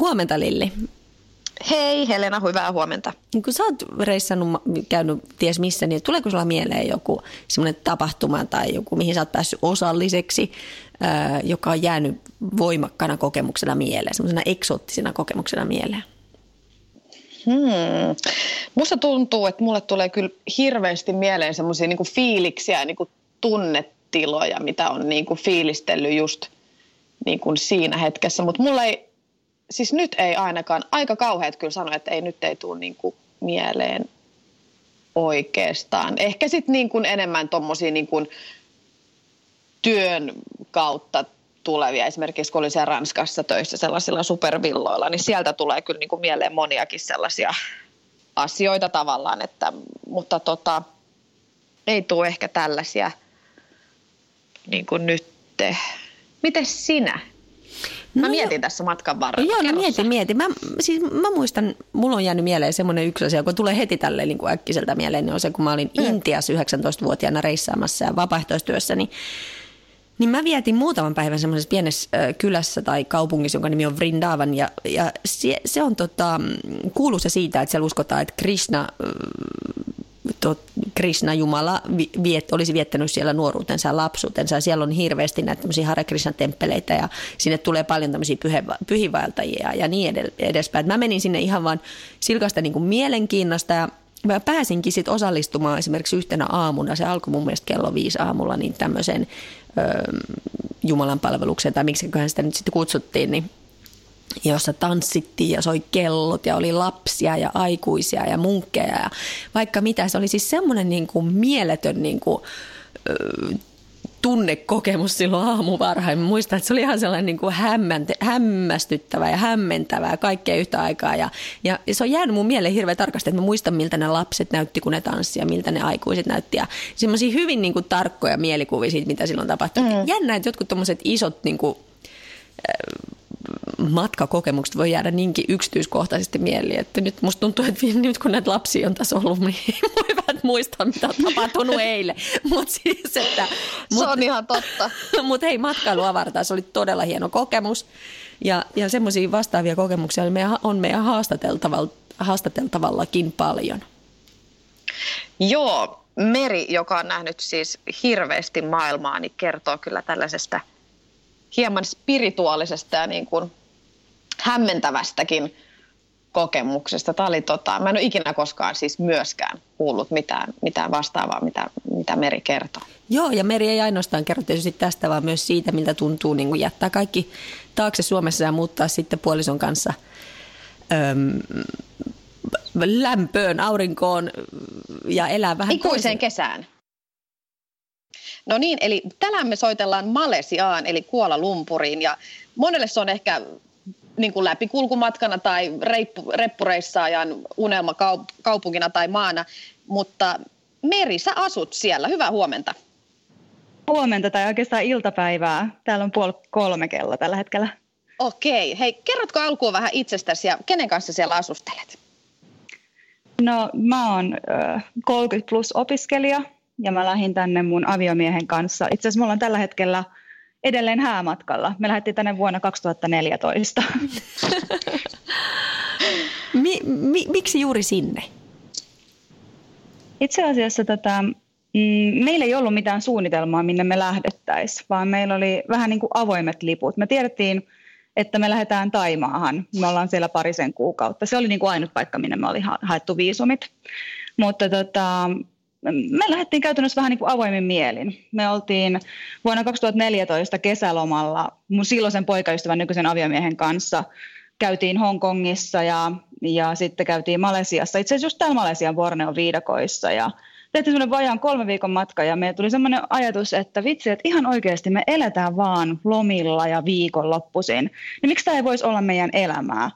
Huomenta Lilli. Hei Helena, hyvää huomenta. Kun sä oot reissannut, käynyt ties missä, niin tuleeko sulla mieleen joku semmoinen tapahtuma tai joku, mihin sä oot päässyt osalliseksi, joka on jäänyt voimakkana kokemuksena mieleen, semmoisena eksoottisena kokemuksena mieleen? Hmm. Musta tuntuu, että mulle tulee kyllä hirveästi mieleen semmoisia niinku fiiliksiä ja niinku tunnetiloja, mitä on niinku fiilistellyt just niinku siinä hetkessä. Mutta mulla ei siis nyt ei ainakaan, aika kauheat kyllä sanoa, että ei nyt ei tule niin kuin mieleen oikeastaan. Ehkä sitten niin kuin enemmän tuommoisia niin työn kautta tulevia, esimerkiksi kun oli siellä Ranskassa töissä sellaisilla supervilloilla, niin sieltä tulee kyllä niin kuin mieleen moniakin sellaisia asioita tavallaan, että, mutta tota, ei tule ehkä tällaisia niin kuin nyt. Miten sinä? Mä no mietin tässä matkan varrella. Joo, no mietin, mietin. Mä, siis mä muistan, mulla on jäänyt mieleen semmoinen yksi asia, kun tulee heti tälleen niin kuin äkkiseltä mieleen, niin on se, kun mä olin mm. Intiassa 19-vuotiaana reissaamassa ja vapaaehtoistyössä, niin niin mä vietin muutaman päivän semmoisessa pienessä kylässä tai kaupungissa, jonka nimi on Vrindavan. Ja, ja se, se on tota, kuuluisa siitä, että siellä uskotaan, että Krishna to, Krishna Jumala viet, olisi viettänyt siellä nuoruutensa ja lapsuutensa. Siellä on hirveästi näitä tämmöisiä Hare Krishna-temppeleitä ja sinne tulee paljon tämmöisiä pyhivaeltajia ja niin edespäin. Mä menin sinne ihan vaan silkasta niin kuin mielenkiinnosta ja mä pääsinkin sitten osallistumaan esimerkiksi yhtenä aamuna, se alkoi mun mielestä kello viisi aamulla, niin tämmöiseen ö, Jumalan palvelukseen, tai miksi sitä nyt sitten kutsuttiin, niin jossa tanssittiin ja soi kellot ja oli lapsia ja aikuisia ja munkkeja ja vaikka mitä. Se oli siis semmoinen niin kuin mieletön niin kuin, ö, tunnekokemus silloin aamuvarhain. Mä muistan, että se oli ihan sellainen niin kuin hämmänte, hämmästyttävä ja hämmentävä ja kaikkea yhtä aikaa. Ja, ja se on jäänyt mun mieleen hirveän tarkasti, että mä muistan, miltä ne lapset näytti, kun ne tanssi ja miltä ne aikuiset näytti. Ja semmoisia hyvin niin kuin tarkkoja mielikuvia siitä, mitä silloin tapahtui. Mm. Jännä, että jotkut tommoset isot niin kuin, matkakokemukset voi jäädä niinkin yksityiskohtaisesti mieliin, että nyt musta tuntuu, että nyt kun näitä lapsia on tässä ollut, niin voivat muistaa, mitä on tapahtunut eilen. Mut siis, että, mut, Se on ihan totta. Mutta hei, matkailu avartaa, se oli todella hieno kokemus. Ja, ja semmoisia vastaavia kokemuksia on meidän, on meidän haastateltavalla, haastateltavallakin paljon. Joo, Meri, joka on nähnyt siis hirveästi maailmaa, niin kertoo kyllä tällaisesta – hieman spirituaalisesta ja niin kuin hämmentävästäkin kokemuksesta. Tämä oli tota, mä en ole ikinä koskaan siis myöskään kuullut mitään, mitään vastaavaa, mitä, mitä Meri kertoo. Joo, ja Meri ei ainoastaan kerro tietysti tästä, vaan myös siitä, miltä tuntuu niin kuin jättää kaikki taakse Suomessa ja muuttaa sitten puolison kanssa öm, lämpöön, aurinkoon ja elää vähän Ikuiseen toisen. kesään. No niin, eli tänään me soitellaan Malesiaan, eli Kuala Lumpuriin, ja monelle se on ehkä niin kuin läpikulkumatkana tai reippu, reppureissaajan unelma kaupunkina tai maana, mutta Meri, sä asut siellä. Hyvää huomenta. Huomenta tai oikeastaan iltapäivää. Täällä on puoli kolme kello tällä hetkellä. Okei. Hei, kerrotko alkuun vähän itsestäsi ja kenen kanssa siellä asustelet? No mä oon 30 plus opiskelija ja mä lähdin tänne mun aviomiehen kanssa. Itse asiassa me ollaan tällä hetkellä edelleen häämatkalla. Me lähdettiin tänne vuonna 2014. mi, mi, miksi juuri sinne? Itse asiassa tota, mm, meillä ei ollut mitään suunnitelmaa, minne me lähdettäisiin, vaan meillä oli vähän niin kuin avoimet liput. Me tiedettiin, että me lähdetään Taimaahan. Me ollaan siellä parisen kuukautta. Se oli niin kuin ainut paikka, minne me oli haettu viisumit. Mutta tota, me lähdettiin käytännössä vähän niin kuin avoimin mielin. Me oltiin vuonna 2014 kesälomalla mun silloisen poikaystävän nykyisen aviomiehen kanssa. Käytiin Hongkongissa ja, ja sitten käytiin Malesiassa, itse asiassa just täällä Malesian Borneon viidakoissa ja tehtiin semmoinen vajaan kolme viikon matka ja meillä tuli semmoinen ajatus, että vitsi, että ihan oikeasti me eletään vaan lomilla ja viikonloppuisin. Niin miksi tämä ei voisi olla meidän elämää?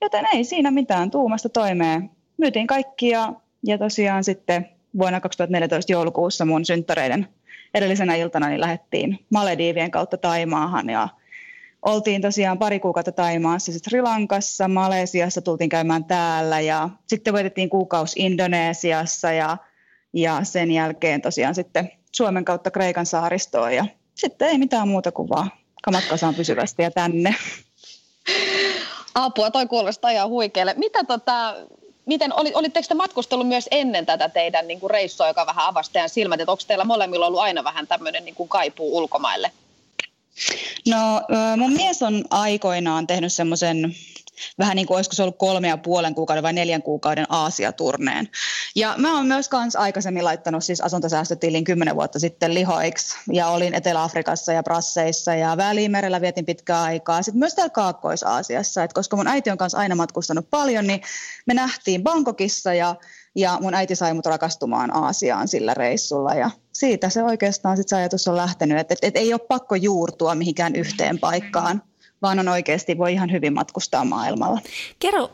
Joten ei siinä mitään tuumasta toimeen. Myytiin kaikki ja, ja tosiaan sitten vuonna 2014 joulukuussa mun synttäreiden edellisenä iltana niin lähdettiin Malediivien kautta Taimaahan ja oltiin tosiaan pari kuukautta Taimaassa, sitten Sri Lankassa, Malesiassa tultiin käymään täällä ja sitten voitettiin kuukausi Indonesiassa ja, ja sen jälkeen tosiaan sitten Suomen kautta Kreikan saaristoon ja sitten ei mitään muuta kuin vaan kamat kasaan pysyvästi ja tänne. Apua, toi kuulostaa ihan huikealle. Mitä tota, miten, oli, olitteko te matkustellut myös ennen tätä teidän niin kuin reissua, joka vähän avasi teidän silmät, että onko teillä molemmilla ollut aina vähän tämmöinen niin kuin kaipuu ulkomaille? No mun mies on aikoinaan tehnyt semmoisen vähän niin kuin olisiko se ollut kolme ja puolen kuukauden vai neljän kuukauden Aasia-turneen. Ja mä oon myös kans aikaisemmin laittanut siis asuntosäästötilin kymmenen vuotta sitten lihoiksi ja olin Etelä-Afrikassa ja Brasseissa ja Välimerellä vietin pitkää aikaa. Sitten myös täällä Kaakkois-Aasiassa, että koska mun äiti on kanssa aina matkustanut paljon, niin me nähtiin Bangkokissa ja ja mun äiti sai mut rakastumaan Aasiaan sillä reissulla ja siitä se oikeastaan sit se ajatus on lähtenyt, että et, et ei ole pakko juurtua mihinkään yhteen paikkaan, vaan on oikeasti voi ihan hyvin matkustaa maailmalla. Kerro,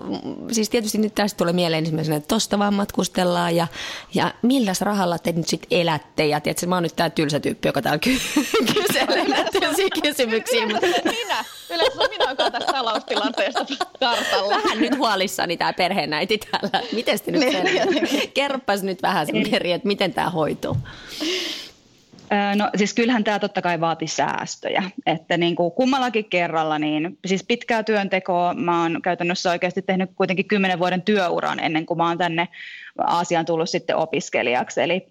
siis tietysti nyt tästä tulee mieleen ensimmäisenä, että tosta vaan matkustellaan ja, ja millä rahalla te nyt sitten elätte? Ja tiedätkö, mä oon nyt tää tylsä tyyppi, joka täällä ky- kyselee näitä kysymyksiä. Mutta... Minä? Yleensä minä olen tästä taloustilanteesta kartalla. Vähän nyt huolissani tämä perheenäiti täällä. Miten te nyt sen? Kerropas nyt vähän sen Meri, että miten tämä hoituu. No siis kyllähän tämä totta kai vaati säästöjä, että niin kuin kummallakin kerralla, niin siis pitkää työntekoa, mä oon käytännössä oikeasti tehnyt kuitenkin kymmenen vuoden työuran ennen kuin mä oon tänne Aasiaan tullut sitten opiskelijaksi, eli,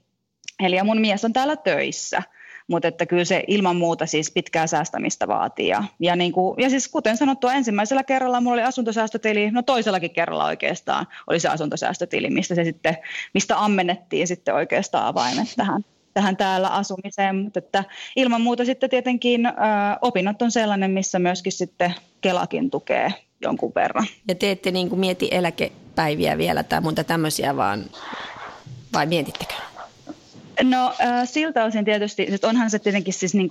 eli ja mun mies on täällä töissä, mutta että kyllä se ilman muuta siis pitkää säästämistä vaatii. Ja, ja, niin kuin, ja siis kuten sanottua, ensimmäisellä kerralla mulla oli asuntosäästötili, no toisellakin kerralla oikeastaan oli se asuntosäästötili, mistä, se sitten, mistä ammennettiin sitten oikeastaan avaimet tähän tähän täällä asumiseen, mutta että ilman muuta sitten tietenkin ö, opinnot on sellainen, missä myöskin sitten Kelakin tukee jonkun verran. Ja te ette niin kuin mieti eläkepäiviä vielä tai muuta tämmöisiä, vaan vai mietittekö? No äh, siltä osin tietysti, että onhan se tietenkin siis niin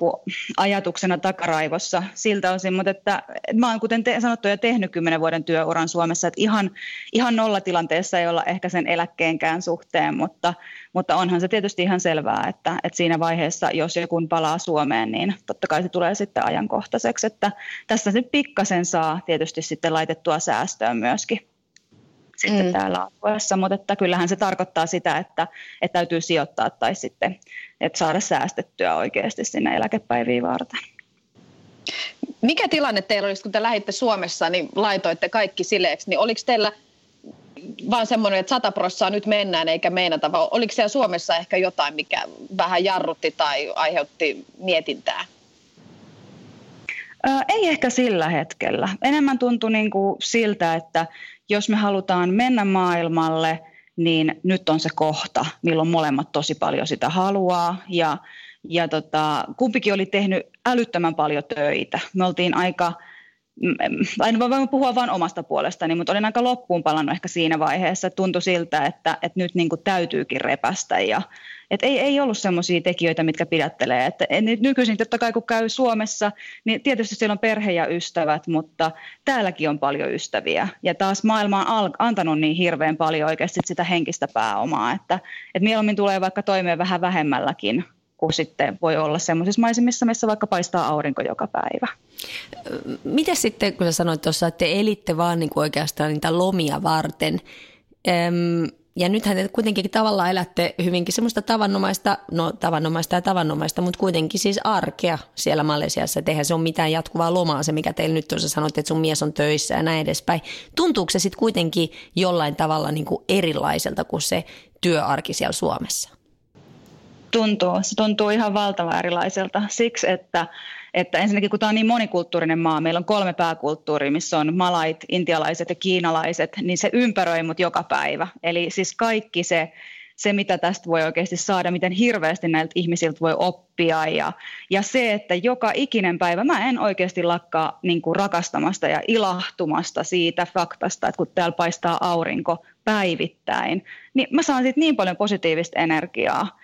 ajatuksena takaraivossa siltä osin, mutta että, että mä oon kuten te, sanottu ja tehnyt kymmenen vuoden työuran Suomessa, että ihan, ihan nollatilanteessa ei olla ehkä sen eläkkeenkään suhteen, mutta, mutta onhan se tietysti ihan selvää, että, että siinä vaiheessa, jos joku palaa Suomeen, niin totta kai se tulee sitten ajankohtaiseksi, että tässä nyt pikkasen saa tietysti sitten laitettua säästöön myöskin sitten mm. täällä asuessa, mutta että kyllähän se tarkoittaa sitä, että, että täytyy sijoittaa tai sitten että saada säästettyä oikeasti sinne eläkepäiviin varten. Mikä tilanne teillä olisi, kun te lähditte Suomessa, niin laitoitte kaikki sileeksi, niin oliko teillä vaan semmoinen, että sata prossaa nyt mennään eikä meinata, vai oliko siellä Suomessa ehkä jotain, mikä vähän jarrutti tai aiheutti mietintää? Ei ehkä sillä hetkellä. Enemmän tuntui niin kuin siltä, että jos me halutaan mennä maailmalle, niin nyt on se kohta, milloin molemmat tosi paljon sitä haluaa. Ja, ja tota, kumpikin oli tehnyt älyttömän paljon töitä. Me oltiin aika en voi puhua vain omasta puolestani, mutta olin aika loppuun palannut ehkä siinä vaiheessa. Tuntui siltä, että, että nyt niin kuin täytyykin repästä ja että ei, ei ollut sellaisia tekijöitä, mitkä pidättelee. Että nykyisin totta kai kun käy Suomessa, niin tietysti siellä on perhe ja ystävät, mutta täälläkin on paljon ystäviä. Ja taas maailma on antanut niin hirveän paljon oikeasti sitä henkistä pääomaa, että, että mieluummin tulee vaikka toimeen vähän vähemmälläkin kuin sitten voi olla sellaisissa maisemissa, missä vaikka paistaa aurinko joka päivä. Miten sitten, kun sä sanoit tuossa, että te elitte vaan niin kuin oikeastaan niitä lomia varten, ja nythän te kuitenkin tavallaan elätte hyvinkin semmoista tavanomaista, no tavanomaista ja tavanomaista, mutta kuitenkin siis arkea siellä Malesiassa. Et eihän se ole mitään jatkuvaa lomaa se, mikä teillä nyt on. Sä sanoit, että sun mies on töissä ja näin edespäin. Tuntuuko se sitten kuitenkin jollain tavalla niin kuin erilaiselta kuin se työarki siellä Suomessa? Tuntuu. Se tuntuu ihan valtavan erilaiselta siksi, että että ensinnäkin kun tämä on niin monikulttuurinen maa, meillä on kolme pääkulttuuria, missä on malait, intialaiset ja kiinalaiset, niin se ympäröi mut joka päivä. Eli siis kaikki se, se, mitä tästä voi oikeasti saada, miten hirveästi näiltä ihmisiltä voi oppia ja, ja se, että joka ikinen päivä mä en oikeasti lakkaa niin kuin rakastamasta ja ilahtumasta siitä faktasta, että kun täällä paistaa aurinko päivittäin, niin mä saan siitä niin paljon positiivista energiaa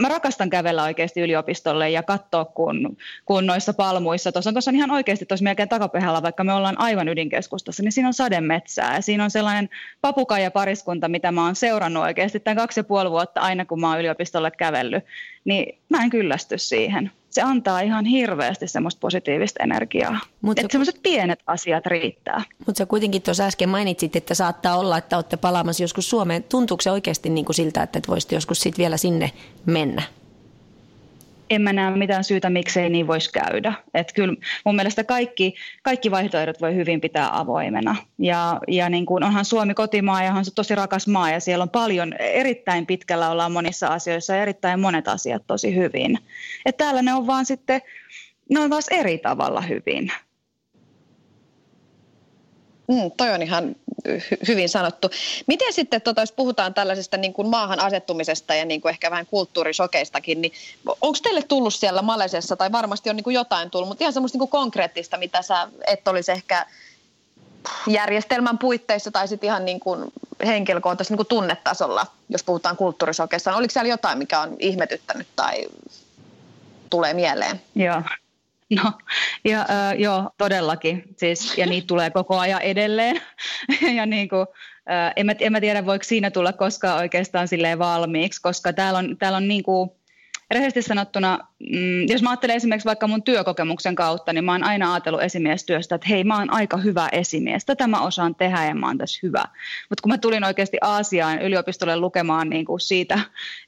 mä rakastan kävellä oikeasti yliopistolle ja katsoa, kun, kun noissa palmuissa, tuossa on, on ihan oikeasti tuossa melkein takapihalla, vaikka me ollaan aivan ydinkeskustassa, niin siinä on sademetsää ja siinä on sellainen papukaija pariskunta, mitä mä oon seurannut oikeasti tämän kaksi ja puoli vuotta aina, kun mä oon yliopistolle kävellyt, niin mä en kyllästy siihen se antaa ihan hirveästi semmoista positiivista energiaa. Mut että semmoiset pienet asiat riittää. Mutta sä kuitenkin tuossa äsken mainitsit, että saattaa olla, että olette palaamassa joskus Suomeen. Tuntuuko se oikeasti niin kuin siltä, että et voisit joskus sit vielä sinne mennä? En mä näe mitään syytä, miksei niin voisi käydä. Et kyllä mun mielestä kaikki, kaikki vaihtoehdot voi hyvin pitää avoimena. Ja, ja niin kuin onhan Suomi kotimaa ja onhan se tosi rakas maa ja siellä on paljon, erittäin pitkällä ollaan monissa asioissa ja erittäin monet asiat tosi hyvin. Et täällä ne on vaan sitten, ne on taas eri tavalla hyvin. Mm, toi on ihan hy- hyvin sanottu. Miten sitten, tota, jos puhutaan tällaisesta niin kuin maahan asettumisesta ja niin kuin ehkä vähän kulttuurisokeistakin, niin onko teille tullut siellä Malesiassa, tai varmasti on niin kuin jotain tullut, mutta ihan semmoista niin kuin konkreettista, mitä sä et olisi ehkä järjestelmän puitteissa tai sitten ihan niin kuin henkilökohtaisesti niin kuin tunnetasolla, jos puhutaan kulttuurisokeista. Oliko siellä jotain, mikä on ihmetyttänyt tai tulee mieleen? Joo. No, ja, äh, joo, todellakin. Siis, ja niitä tulee koko ajan edelleen. ja niin kuin, äh, en, mä, en mä tiedä, voiko siinä tulla koskaan oikeastaan silleen valmiiksi, koska täällä on, täällä on niin kuin, rehellisesti sanottuna, mm, jos mä ajattelen esimerkiksi vaikka mun työkokemuksen kautta, niin mä oon aina ajatellut esimiestyöstä, että hei, mä oon aika hyvä esimies. Tätä mä osaan tehdä ja mä oon tässä hyvä. Mutta kun mä tulin oikeasti Aasiaan yliopistolle lukemaan niin kuin siitä,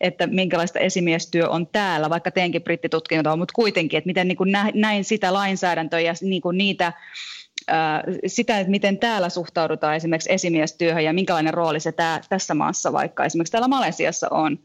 että minkälaista esimiestyö on täällä, vaikka teenkin brittitutkintoa, mutta kuitenkin, että miten niin kuin näin sitä lainsäädäntöä ja niin kuin niitä sitä, että miten täällä suhtaudutaan esimerkiksi esimiestyöhön ja minkälainen rooli se tää, tässä maassa vaikka esimerkiksi täällä Malesiassa on,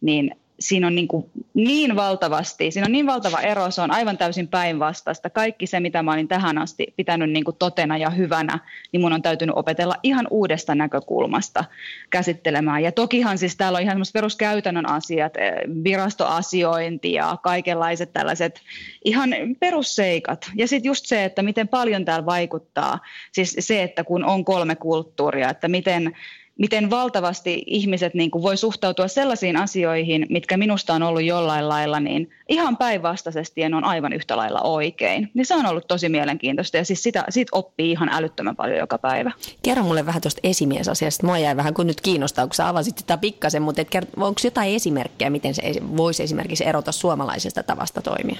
niin siinä on niin, kuin niin valtavasti, siinä on niin valtava ero, se on aivan täysin päinvastaista. Kaikki se, mitä mä olin tähän asti pitänyt niin kuin totena ja hyvänä, niin mun on täytynyt opetella ihan uudesta näkökulmasta käsittelemään. Ja tokihan siis täällä on ihan semmoiset peruskäytännön asiat, eh, virastoasiointi ja kaikenlaiset tällaiset ihan perusseikat. Ja sitten just se, että miten paljon täällä vaikuttaa, siis se, että kun on kolme kulttuuria, että miten miten valtavasti ihmiset niin kuin voi suhtautua sellaisiin asioihin, mitkä minusta on ollut jollain lailla niin ihan päinvastaisesti ne on aivan yhtä lailla oikein. Niin se on ollut tosi mielenkiintoista ja siis sitä, siitä oppii ihan älyttömän paljon joka päivä. Kerro mulle vähän tuosta esimiesasiasta. Mua jäi vähän kun nyt kiinnostaa, kun sä avasit sitä pikkasen, mutta et, onko jotain esimerkkejä, miten se voisi esimerkiksi erota suomalaisesta tavasta toimia?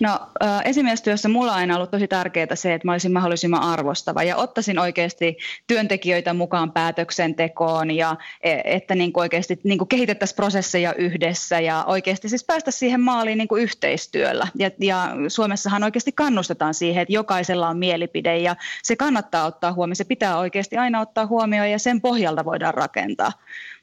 No esimiestyössä mulla on aina ollut tosi tärkeää se, että mä olisin mahdollisimman arvostava ja ottaisin oikeasti työntekijöitä mukaan päätöksentekoon ja e, että niin kuin oikeasti niin kuin kehitettäisiin prosesseja yhdessä ja oikeasti siis päästä siihen maaliin niin kuin yhteistyöllä. Ja, ja Suomessahan oikeasti kannustetaan siihen, että jokaisella on mielipide ja se kannattaa ottaa huomioon. Se pitää oikeasti aina ottaa huomioon ja sen pohjalta voidaan rakentaa.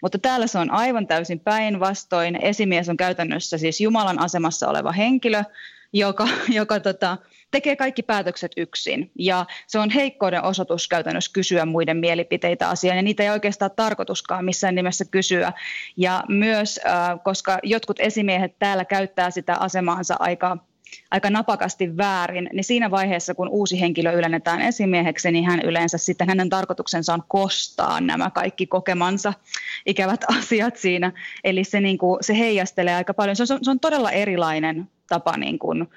Mutta täällä se on aivan täysin päinvastoin. Esimies on käytännössä siis Jumalan asemassa oleva henkilö, joka, joka tota, tekee kaikki päätökset yksin. Ja se on heikkouden osoitus käytännössä kysyä muiden mielipiteitä asiaan, ja niitä ei oikeastaan tarkoituskaan missään nimessä kysyä. Ja myös, äh, koska jotkut esimiehet täällä käyttää sitä asemaansa aika aika napakasti väärin, niin siinä vaiheessa, kun uusi henkilö ylennetään esimieheksi, niin hän yleensä sitten hänen tarkoituksensa on kostaa nämä kaikki kokemansa ikävät asiat siinä. Eli se, niin kuin, se heijastelee aika paljon. Se on, se on todella erilainen tapa niin kuin,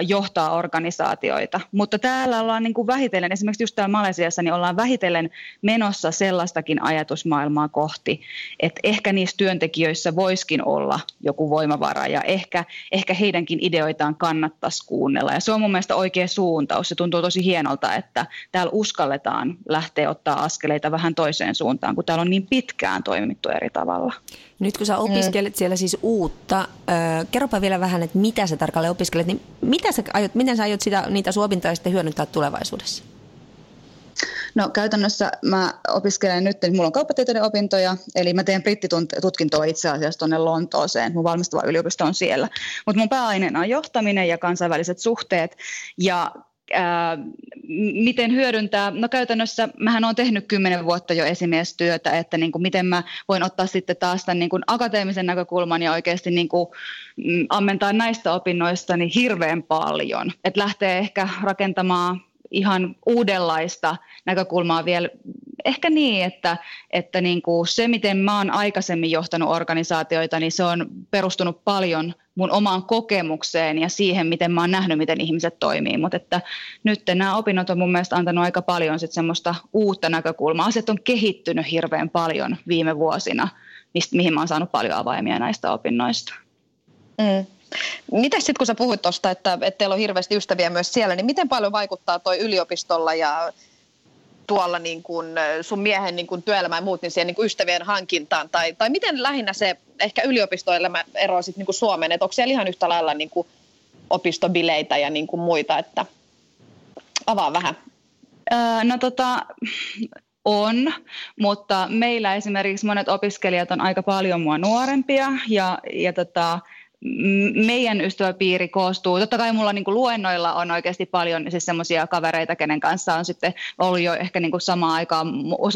johtaa organisaatioita. Mutta täällä ollaan niin kuin vähitellen, esimerkiksi just täällä Malesiassa, niin ollaan vähitellen menossa sellaistakin ajatusmaailmaa kohti, että ehkä niissä työntekijöissä voiskin olla joku voimavara ja ehkä, ehkä heidänkin ideoitaan kannattaisi kuunnella. Ja se on mun mielestä oikea suuntaus. Se tuntuu tosi hienolta, että täällä uskalletaan lähteä ottaa askeleita vähän toiseen suuntaan, kun täällä on niin pitkään toimittu eri tavalla. Nyt kun sä opiskelet siellä siis uutta, äh, kerropa vielä vähän, että mitä sä tarkalleen opiskelet, niin mitä sä aiot, miten sä aiot sitä, niitä sun opintoja sitten hyödyntää tulevaisuudessa? No käytännössä mä opiskelen nyt, mulla on kauppatieteiden opintoja, eli mä teen brittitutkintoa itse asiassa tuonne Lontooseen, mun valmistava yliopisto on siellä. Mutta mun pääaineena on johtaminen ja kansainväliset suhteet, ja miten hyödyntää, no käytännössä mähän olen tehnyt kymmenen vuotta jo esimiestyötä, että niin kuin miten mä voin ottaa sitten taas tämän niin kuin akateemisen näkökulman ja oikeasti niin kuin, mm, ammentaa näistä opinnoista niin hirveän paljon, että lähtee ehkä rakentamaan ihan uudenlaista näkökulmaa vielä ehkä niin, että, että niin kuin se, miten mä oon aikaisemmin johtanut organisaatioita, niin se on perustunut paljon mun omaan kokemukseen ja siihen, miten mä oon nähnyt, miten ihmiset toimii. Mutta että nyt nämä opinnot on mun mielestä antanut aika paljon sit semmoista uutta näkökulmaa. Asiat on kehittynyt hirveän paljon viime vuosina, mistä, mihin mä oon saanut paljon avaimia näistä opinnoista. Mm. Miten sitten kun sä puhuit tuosta, että, että teillä on hirveästi ystäviä myös siellä, niin miten paljon vaikuttaa toi yliopistolla ja tuolla niin kuin sun miehen niin kuin työelämä ja muut, niin siihen niin ystävien hankintaan? Tai, tai miten lähinnä se ehkä yliopistoelämä eroaa sitten niin Suomeen? Että onko siellä ihan yhtä lailla niin kuin opistobileitä ja niin muita? Että avaa vähän. Öö, no tota, on, mutta meillä esimerkiksi monet opiskelijat on aika paljon mua nuorempia ja, ja tota, meidän ystäväpiiri koostuu, totta kai mulla niin kuin luennoilla on oikeasti paljon siis semmoisia kavereita, kenen kanssa on sitten ollut jo ehkä niin kuin samaan aikaan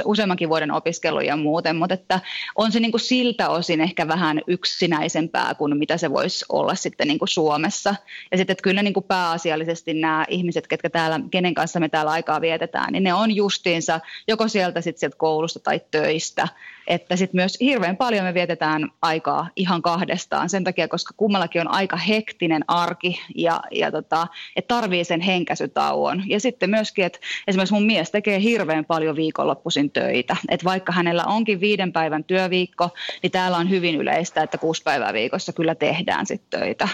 useammankin vuoden opiskelu ja muuten, mutta että on se niin kuin siltä osin ehkä vähän yksinäisempää kuin mitä se voisi olla sitten niin kuin Suomessa. Ja sitten että kyllä niin kuin pääasiallisesti nämä ihmiset, ketkä täällä, kenen kanssa me täällä aikaa vietetään, niin ne on justiinsa joko sieltä sitten sieltä koulusta tai töistä, että sitten myös hirveän paljon me vietetään aikaa ihan kahdestaan sen takia, koska kummallakin on aika hektinen arki ja, ja tota, että tarvii sen henkäsytauon. Ja sitten myöskin, että esimerkiksi mun mies tekee hirveän paljon viikonloppuisin töitä. Että vaikka hänellä onkin viiden päivän työviikko, niin täällä on hyvin yleistä, että kuusi päivää viikossa kyllä tehdään sitten töitä.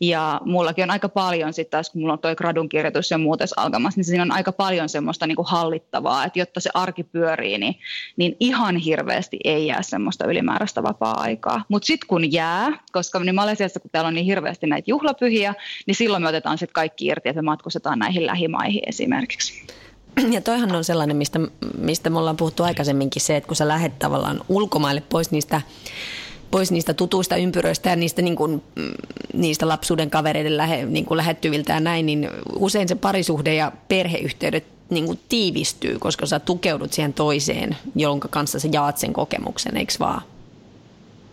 Ja mullakin on aika paljon sitten taas, kun mulla on toi gradun kirjoitus ja muutes alkamassa, niin siinä on aika paljon semmoista niin kuin hallittavaa, että jotta se arki pyörii, niin, niin ihan hirveästi ei jää semmoista ylimääräistä vapaa-aikaa. Mutta sitten kun jää, koska niin Malesiassa, kun täällä on niin hirveästi näitä juhlapyhiä, niin silloin me otetaan sitten kaikki irti, että me matkustetaan näihin lähimaihin esimerkiksi. Ja toihan on sellainen, mistä, mistä me ollaan puhuttu aikaisemminkin, se, että kun sä lähdet tavallaan ulkomaille pois niistä pois niistä tutuista ympyröistä ja niistä, niin kuin, mm, niistä lapsuuden kavereiden lähe, niin kuin lähettyviltä ja näin, niin usein se parisuhde ja perheyhteydet niin kuin tiivistyy, koska sä tukeudut siihen toiseen, jonka kanssa sä jaat sen kokemuksen, eikö vaan?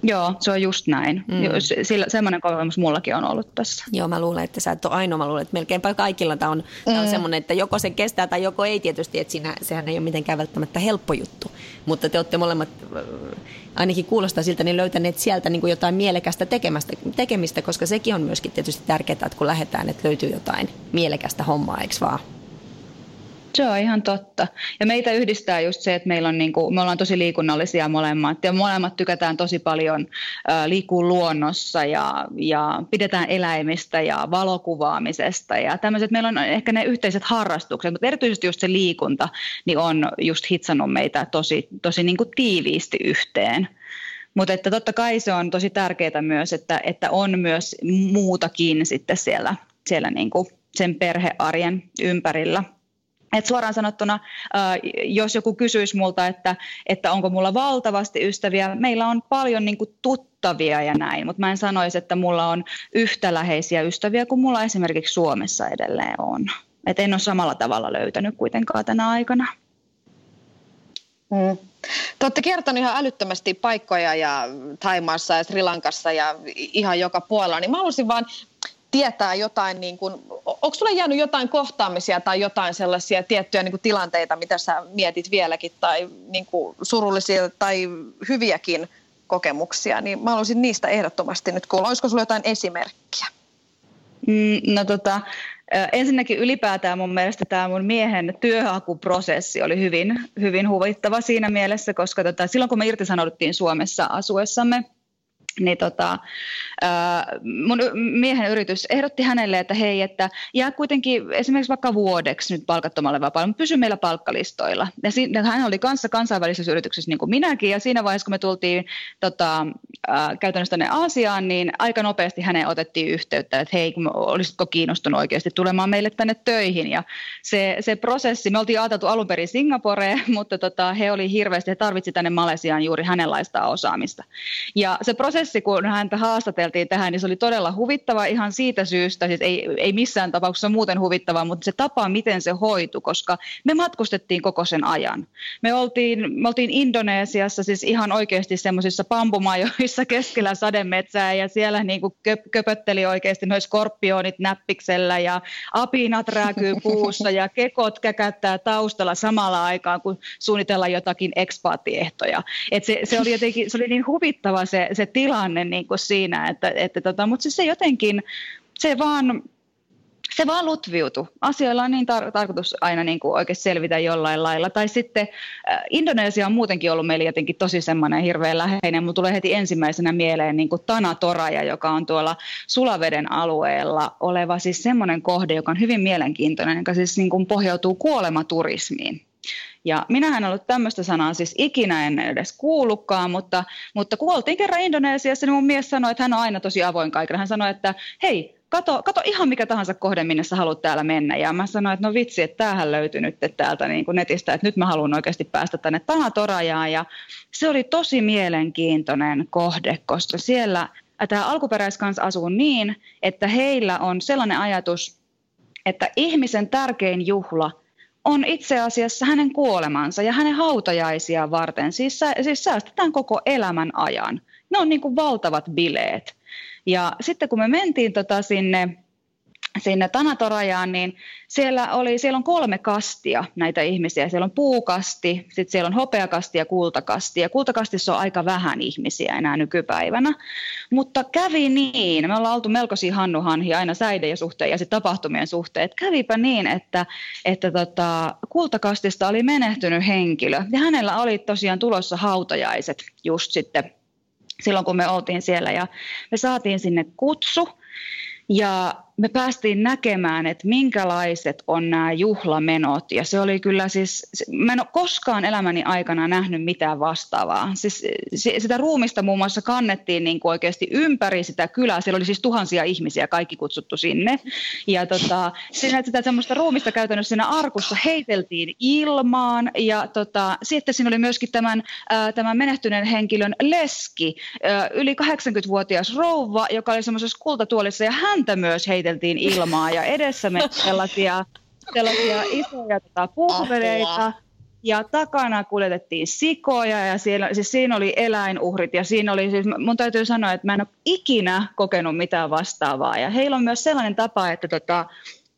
Joo, se on just näin. Mm. Sillä, semmoinen kokemus mullakin on ollut tässä. Joo, mä luulen, että sä et ole ainoa. Mä luulen, että melkeinpä kaikilla tämä on, mm. on semmoinen, että joko se kestää tai joko ei tietysti. Että siinä, sehän ei ole mitenkään välttämättä helppo juttu. Mutta te olette molemmat, äh, ainakin kuulostaa siltä, niin löytäneet sieltä niin kuin jotain mielekästä tekemästä, tekemistä, koska sekin on myöskin tietysti tärkeää, että kun lähdetään, että löytyy jotain mielekästä hommaa, eikö vaan? Se on ihan totta. Ja meitä yhdistää just se, että meillä on niinku, me ollaan tosi liikunnallisia molemmat ja molemmat tykätään tosi paljon äh, liikkua luonnossa ja, ja pidetään eläimistä ja valokuvaamisesta ja tämmöiset. Meillä on ehkä ne yhteiset harrastukset, mutta erityisesti just se liikunta niin on just hitsannut meitä tosi, tosi niinku tiiviisti yhteen. Mutta että totta kai se on tosi tärkeää myös, että, että on myös muutakin sitten siellä, siellä niinku sen perhearjen ympärillä. Et suoraan sanottuna, jos joku kysyisi multa, että, että onko mulla valtavasti ystäviä, meillä on paljon niin tuttavia ja näin, mutta mä en sanoisi, että mulla on yhtä läheisiä ystäviä kuin mulla esimerkiksi Suomessa edelleen on. Et en ole samalla tavalla löytänyt kuitenkaan tänä aikana. Mm. Te olette kertonut ihan älyttömästi paikkoja ja Taimaassa ja Sri Lankassa ja ihan joka puolella, niin mä haluaisin vaan tietää jotain, niin kuin, onko sulle jäänyt jotain kohtaamisia tai jotain sellaisia tiettyjä niin kuin tilanteita, mitä sä mietit vieläkin, tai niin kuin surullisia tai hyviäkin kokemuksia, niin mä haluaisin niistä ehdottomasti nyt kuulla. Olisiko sulla jotain esimerkkiä? Mm, no tota, ensinnäkin ylipäätään mun mielestä tämä mun miehen työhakuprosessi oli hyvin, hyvin huvittava siinä mielessä, koska tota, silloin kun me irtisanouduttiin Suomessa asuessamme, niin tota, mun miehen yritys ehdotti hänelle, että hei, että jää kuitenkin esimerkiksi vaikka vuodeksi nyt palkattomalle vapaalle, mutta pysy meillä palkkalistoilla. Ja siinä, hän oli kanssa kansainvälisessä yrityksessä niin kuin minäkin, ja siinä vaiheessa, kun me tultiin tota, käytännössä tänne Aasiaan, niin aika nopeasti häneen otettiin yhteyttä, että hei, olisitko kiinnostunut oikeasti tulemaan meille tänne töihin. Ja se, se prosessi, me oltiin ajateltu alun perin Singaporeen, mutta tota, he oli hirveästi, he tarvitsi tänne Malesiaan juuri hänenlaista osaamista. Ja se prosessi prosessi, kun häntä haastateltiin tähän, niin se oli todella huvittava ihan siitä syystä, siis ei, ei missään tapauksessa muuten huvittava, mutta se tapa, miten se hoitu, koska me matkustettiin koko sen ajan. Me oltiin, me oltiin Indonesiassa siis ihan oikeasti semmoisissa pampumajoissa keskellä sademetsää ja siellä niin kuin köpötteli oikeasti noin skorpionit näppiksellä ja apinat rääkyy puussa ja kekot käkättää taustalla samalla aikaan, kun suunnitellaan jotakin ekspaattiehtoja. Et se, se, oli jotenkin, se oli niin huvittava se, se tilanne niin kuin siinä, että, että tota, mutta se, se jotenkin, se vaan, se vaan lutviutui. Asioilla on niin tar- tarkoitus aina niin kuin oikein selvitä jollain lailla. Tai sitten äh, Indonesia on muutenkin ollut meille jotenkin tosi semmoinen hirveän läheinen. Mulla tulee heti ensimmäisenä mieleen niin kuin Tana Toraja, joka on tuolla Sulaveden alueella oleva siis semmoinen kohde, joka on hyvin mielenkiintoinen, joka siis niin kuin pohjautuu kuolematurismiin. Ja minähän en ollut tämmöistä sanaa siis ikinä en edes kuullutkaan, mutta, mutta kun oltiin kerran Indonesiassa, niin mun mies sanoi, että hän on aina tosi avoin kaikille. Hän sanoi, että hei, kato, kato ihan mikä tahansa kohde, minne sä haluat täällä mennä. Ja mä sanoin, että no vitsi, että tämähän löytyi nyt täältä niin kuin netistä, että nyt mä haluan oikeasti päästä tänne Tanatorajaan. Ja se oli tosi mielenkiintoinen kohde, koska siellä tämä alkuperäiskans asuu niin, että heillä on sellainen ajatus, että ihmisen tärkein juhla – on itse asiassa hänen kuolemansa ja hänen hautajaisia varten. Siis, siis säästetään koko elämän ajan. Ne on niin kuin valtavat bileet. Ja sitten kun me mentiin tota sinne sinne Tanatorajaan, niin siellä, oli, siellä on kolme kastia näitä ihmisiä. Siellä on puukasti, sitten siellä on hopeakasti ja kultakasti. Ja kultakastissa on aika vähän ihmisiä enää nykypäivänä. Mutta kävi niin, me ollaan oltu melkoisia hannuhanhi aina säiden suhteen ja sitten tapahtumien suhteen. Että kävipä niin, että, että tota, kultakastista oli menehtynyt henkilö. Ja hänellä oli tosiaan tulossa hautajaiset just sitten silloin, kun me oltiin siellä. Ja me saatiin sinne kutsu. Ja me päästiin näkemään, että minkälaiset on nämä juhlamenot. Ja se oli kyllä siis, mä en ole koskaan elämäni aikana nähnyt mitään vastaavaa. Siis sitä ruumista muun muassa kannettiin niin kuin oikeasti ympäri sitä kylää. Siellä oli siis tuhansia ihmisiä, kaikki kutsuttu sinne. Ja tota, siinä, sitä semmoista ruumista käytännössä siinä arkussa heiteltiin ilmaan. Ja tota, sitten siinä oli myöskin tämän, tämän menehtyneen henkilön leski, yli 80-vuotias rouva, joka oli semmoisessa kultatuolissa ja häntä myös heiteltiin heiteltiin ilmaa ja edessä me sellaisia, sellaisia isoja tota, puhvereita. Ja takana kuljetettiin sikoja ja siellä, siis siinä oli eläinuhrit ja siinä oli siis, mun täytyy sanoa, että mä en ole ikinä kokenut mitään vastaavaa. Ja heillä on myös sellainen tapa, että tota,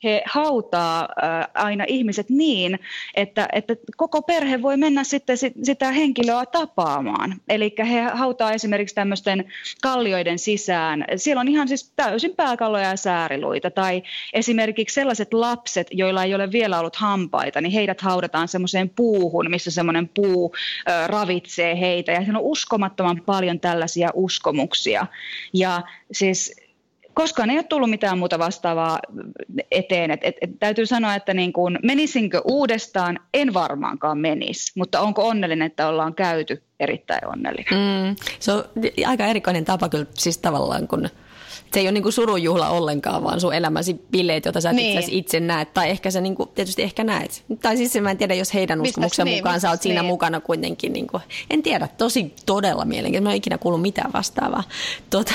he hautaa aina ihmiset niin, että, että koko perhe voi mennä sitten sitä henkilöä tapaamaan. Eli he hautaa esimerkiksi tämmöisten kallioiden sisään. Siellä on ihan siis täysin pääkalloja ja sääriluita. Tai esimerkiksi sellaiset lapset, joilla ei ole vielä ollut hampaita, niin heidät haudataan semmoiseen puuhun, missä semmoinen puu ravitsee heitä. Ja siinä on uskomattoman paljon tällaisia uskomuksia. Ja siis koskaan ei ole tullut mitään muuta vastaavaa eteen. Et, et, et, täytyy sanoa, että niin kun, menisinkö uudestaan, en varmaankaan menisi, mutta onko onnellinen, että ollaan käyty erittäin onnellinen. Mm, se on aika erikoinen tapa kyllä siis tavallaan, kun – se ei ole niinku surujuhla ollenkaan, vaan sun elämäsi bileet, joita sä et niin. itse näet. Tai ehkä sä niinku, tietysti ehkä näet. Tai siis mä en tiedä, jos heidän uskomuksen niin, mukaan sä oot siinä niin. mukana kuitenkin. Niinku, en tiedä, tosi todella mielenkiintoista. Mä en ikinä kuullut mitään vastaavaa. Tota,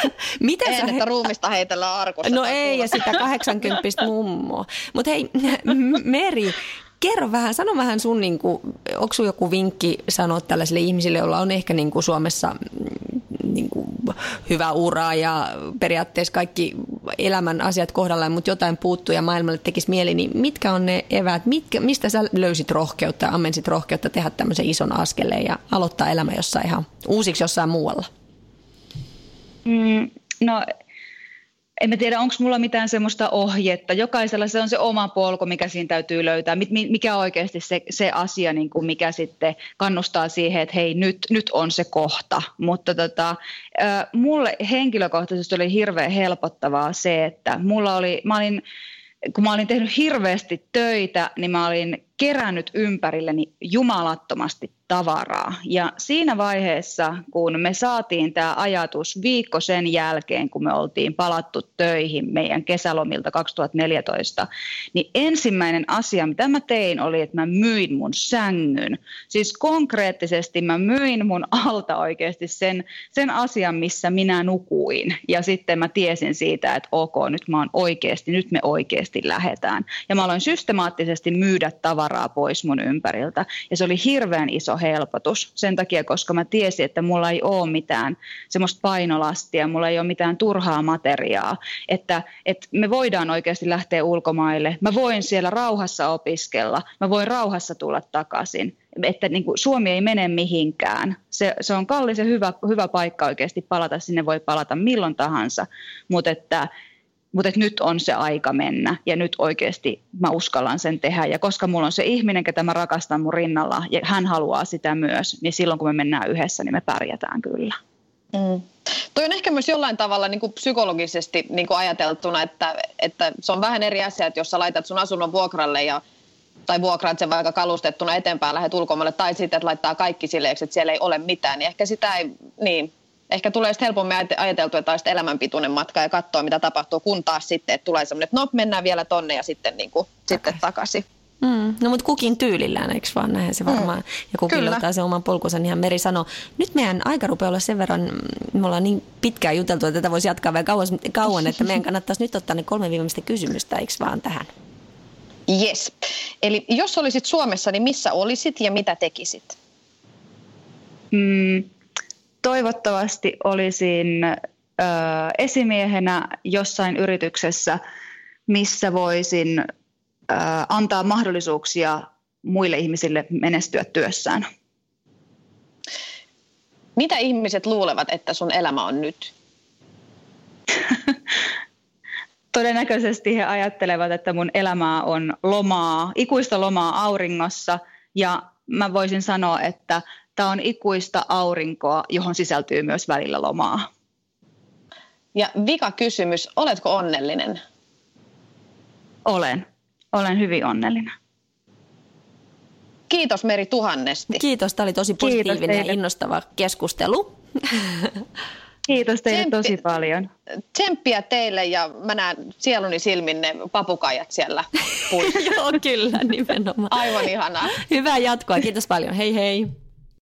mitä en, sä... että ruumista heitellä arkussa. No ei, ja sitä 80 mummoa. Mutta hei, Meri, Kerro vähän, sano vähän sun, niin kuin, onko sun joku vinkki sanoa tällaisille ihmisille, joilla on ehkä niin kuin Suomessa niin kuin, hyvä ura ja periaatteessa kaikki elämän asiat kohdallaan, mutta jotain puuttuu ja maailmalle tekisi mieli, niin mitkä on ne eväät, mitkä, mistä sä löysit rohkeutta, ammensit rohkeutta tehdä tämmöisen ison askeleen ja aloittaa elämä jossain ihan uusiksi jossain muualla? Mm, no en mä tiedä, onko mulla mitään semmoista ohjetta. Jokaisella se on se oma polku, mikä siinä täytyy löytää. Mikä oikeasti se, se asia, niin kuin mikä sitten kannustaa siihen, että hei, nyt, nyt on se kohta. Mutta tota, mulle henkilökohtaisesti oli hirveän helpottavaa se, että mulla oli, mä olin, kun mä olin tehnyt hirveästi töitä, niin mä olin kerännyt ympärilleni jumalattomasti tavaraa. Ja siinä vaiheessa, kun me saatiin tämä ajatus viikko sen jälkeen, kun me oltiin palattu töihin meidän kesälomilta 2014, niin ensimmäinen asia, mitä mä tein, oli, että mä myin mun sängyn. Siis konkreettisesti mä myin mun alta oikeasti sen, sen asian, missä minä nukuin. Ja sitten mä tiesin siitä, että ok, nyt mä oon oikeasti, nyt me oikeasti lähetään. Ja mä aloin systemaattisesti myydä tavaraa pois mun ympäriltä. Ja se oli hirveän iso helpotus sen takia, koska mä tiesin, että mulla ei ole mitään semmoista painolastia, mulla ei ole mitään turhaa materiaa, että, että me voidaan oikeasti lähteä ulkomaille, mä voin siellä rauhassa opiskella, mä voin rauhassa tulla takaisin, että niin kuin Suomi ei mene mihinkään. Se, se on kallis ja hyvä, hyvä paikka oikeasti palata, sinne voi palata milloin tahansa, mutta että mutta nyt on se aika mennä ja nyt oikeasti mä uskallan sen tehdä. Ja koska mulla on se ihminen, ketä mä rakastan mun rinnalla ja hän haluaa sitä myös, niin silloin kun me mennään yhdessä, niin me pärjätään kyllä. Mm. Toi on ehkä myös jollain tavalla niin kuin psykologisesti niin kuin ajateltuna, että, että se on vähän eri asia, että jos sä laitat sun asunnon vuokralle ja tai vuokraat sen vaikka kalustettuna eteenpäin, lähdet ulkomaille, tai sitten, että laittaa kaikki sileeksi, että siellä ei ole mitään, niin ehkä sitä ei, niin, ehkä tulee sitten helpommin ajateltua, että olisi elämänpituinen matka ja katsoa, mitä tapahtuu, kun taas sitten, että tulee semmoinen, että no mennään vielä tonne ja sitten, niin kuin, okay. sitten takaisin. Mm, no mutta kukin tyylillään, eikö vaan näin se varmaan. Mm, ja kukin kyllä. löytää sen oman polkunsa, niin Meri sanoi, nyt meidän aika rupeaa olla sen verran, me ollaan niin pitkään juteltu, että tätä voisi jatkaa vielä kauan, kauan että meidän kannattaisi nyt ottaa ne kolme viimeistä kysymystä, eikö vaan tähän? Yes. Eli jos olisit Suomessa, niin missä olisit ja mitä tekisit? Mm, toivottavasti olisin ö, esimiehenä jossain yrityksessä, missä voisin ö, antaa mahdollisuuksia muille ihmisille menestyä työssään. Mitä ihmiset luulevat, että sun elämä on nyt? Todennäköisesti he ajattelevat, että mun elämää on lomaa, ikuista lomaa auringossa ja mä voisin sanoa, että Tämä on ikuista aurinkoa, johon sisältyy myös välillä lomaa. Ja vika kysymys, oletko onnellinen? Olen. Olen hyvin onnellinen. Kiitos Meri tuhannesti. Kiitos, tämä oli tosi positiivinen ja innostava keskustelu. Kiitos teille Tsemppi, tosi paljon. Tsemppiä teille ja mä näen sieluni silmin ne papukaijat siellä Joo, kyllä, nimenomaan. Aivan ihanaa. Hyvää jatkoa, kiitos paljon. Hei hei.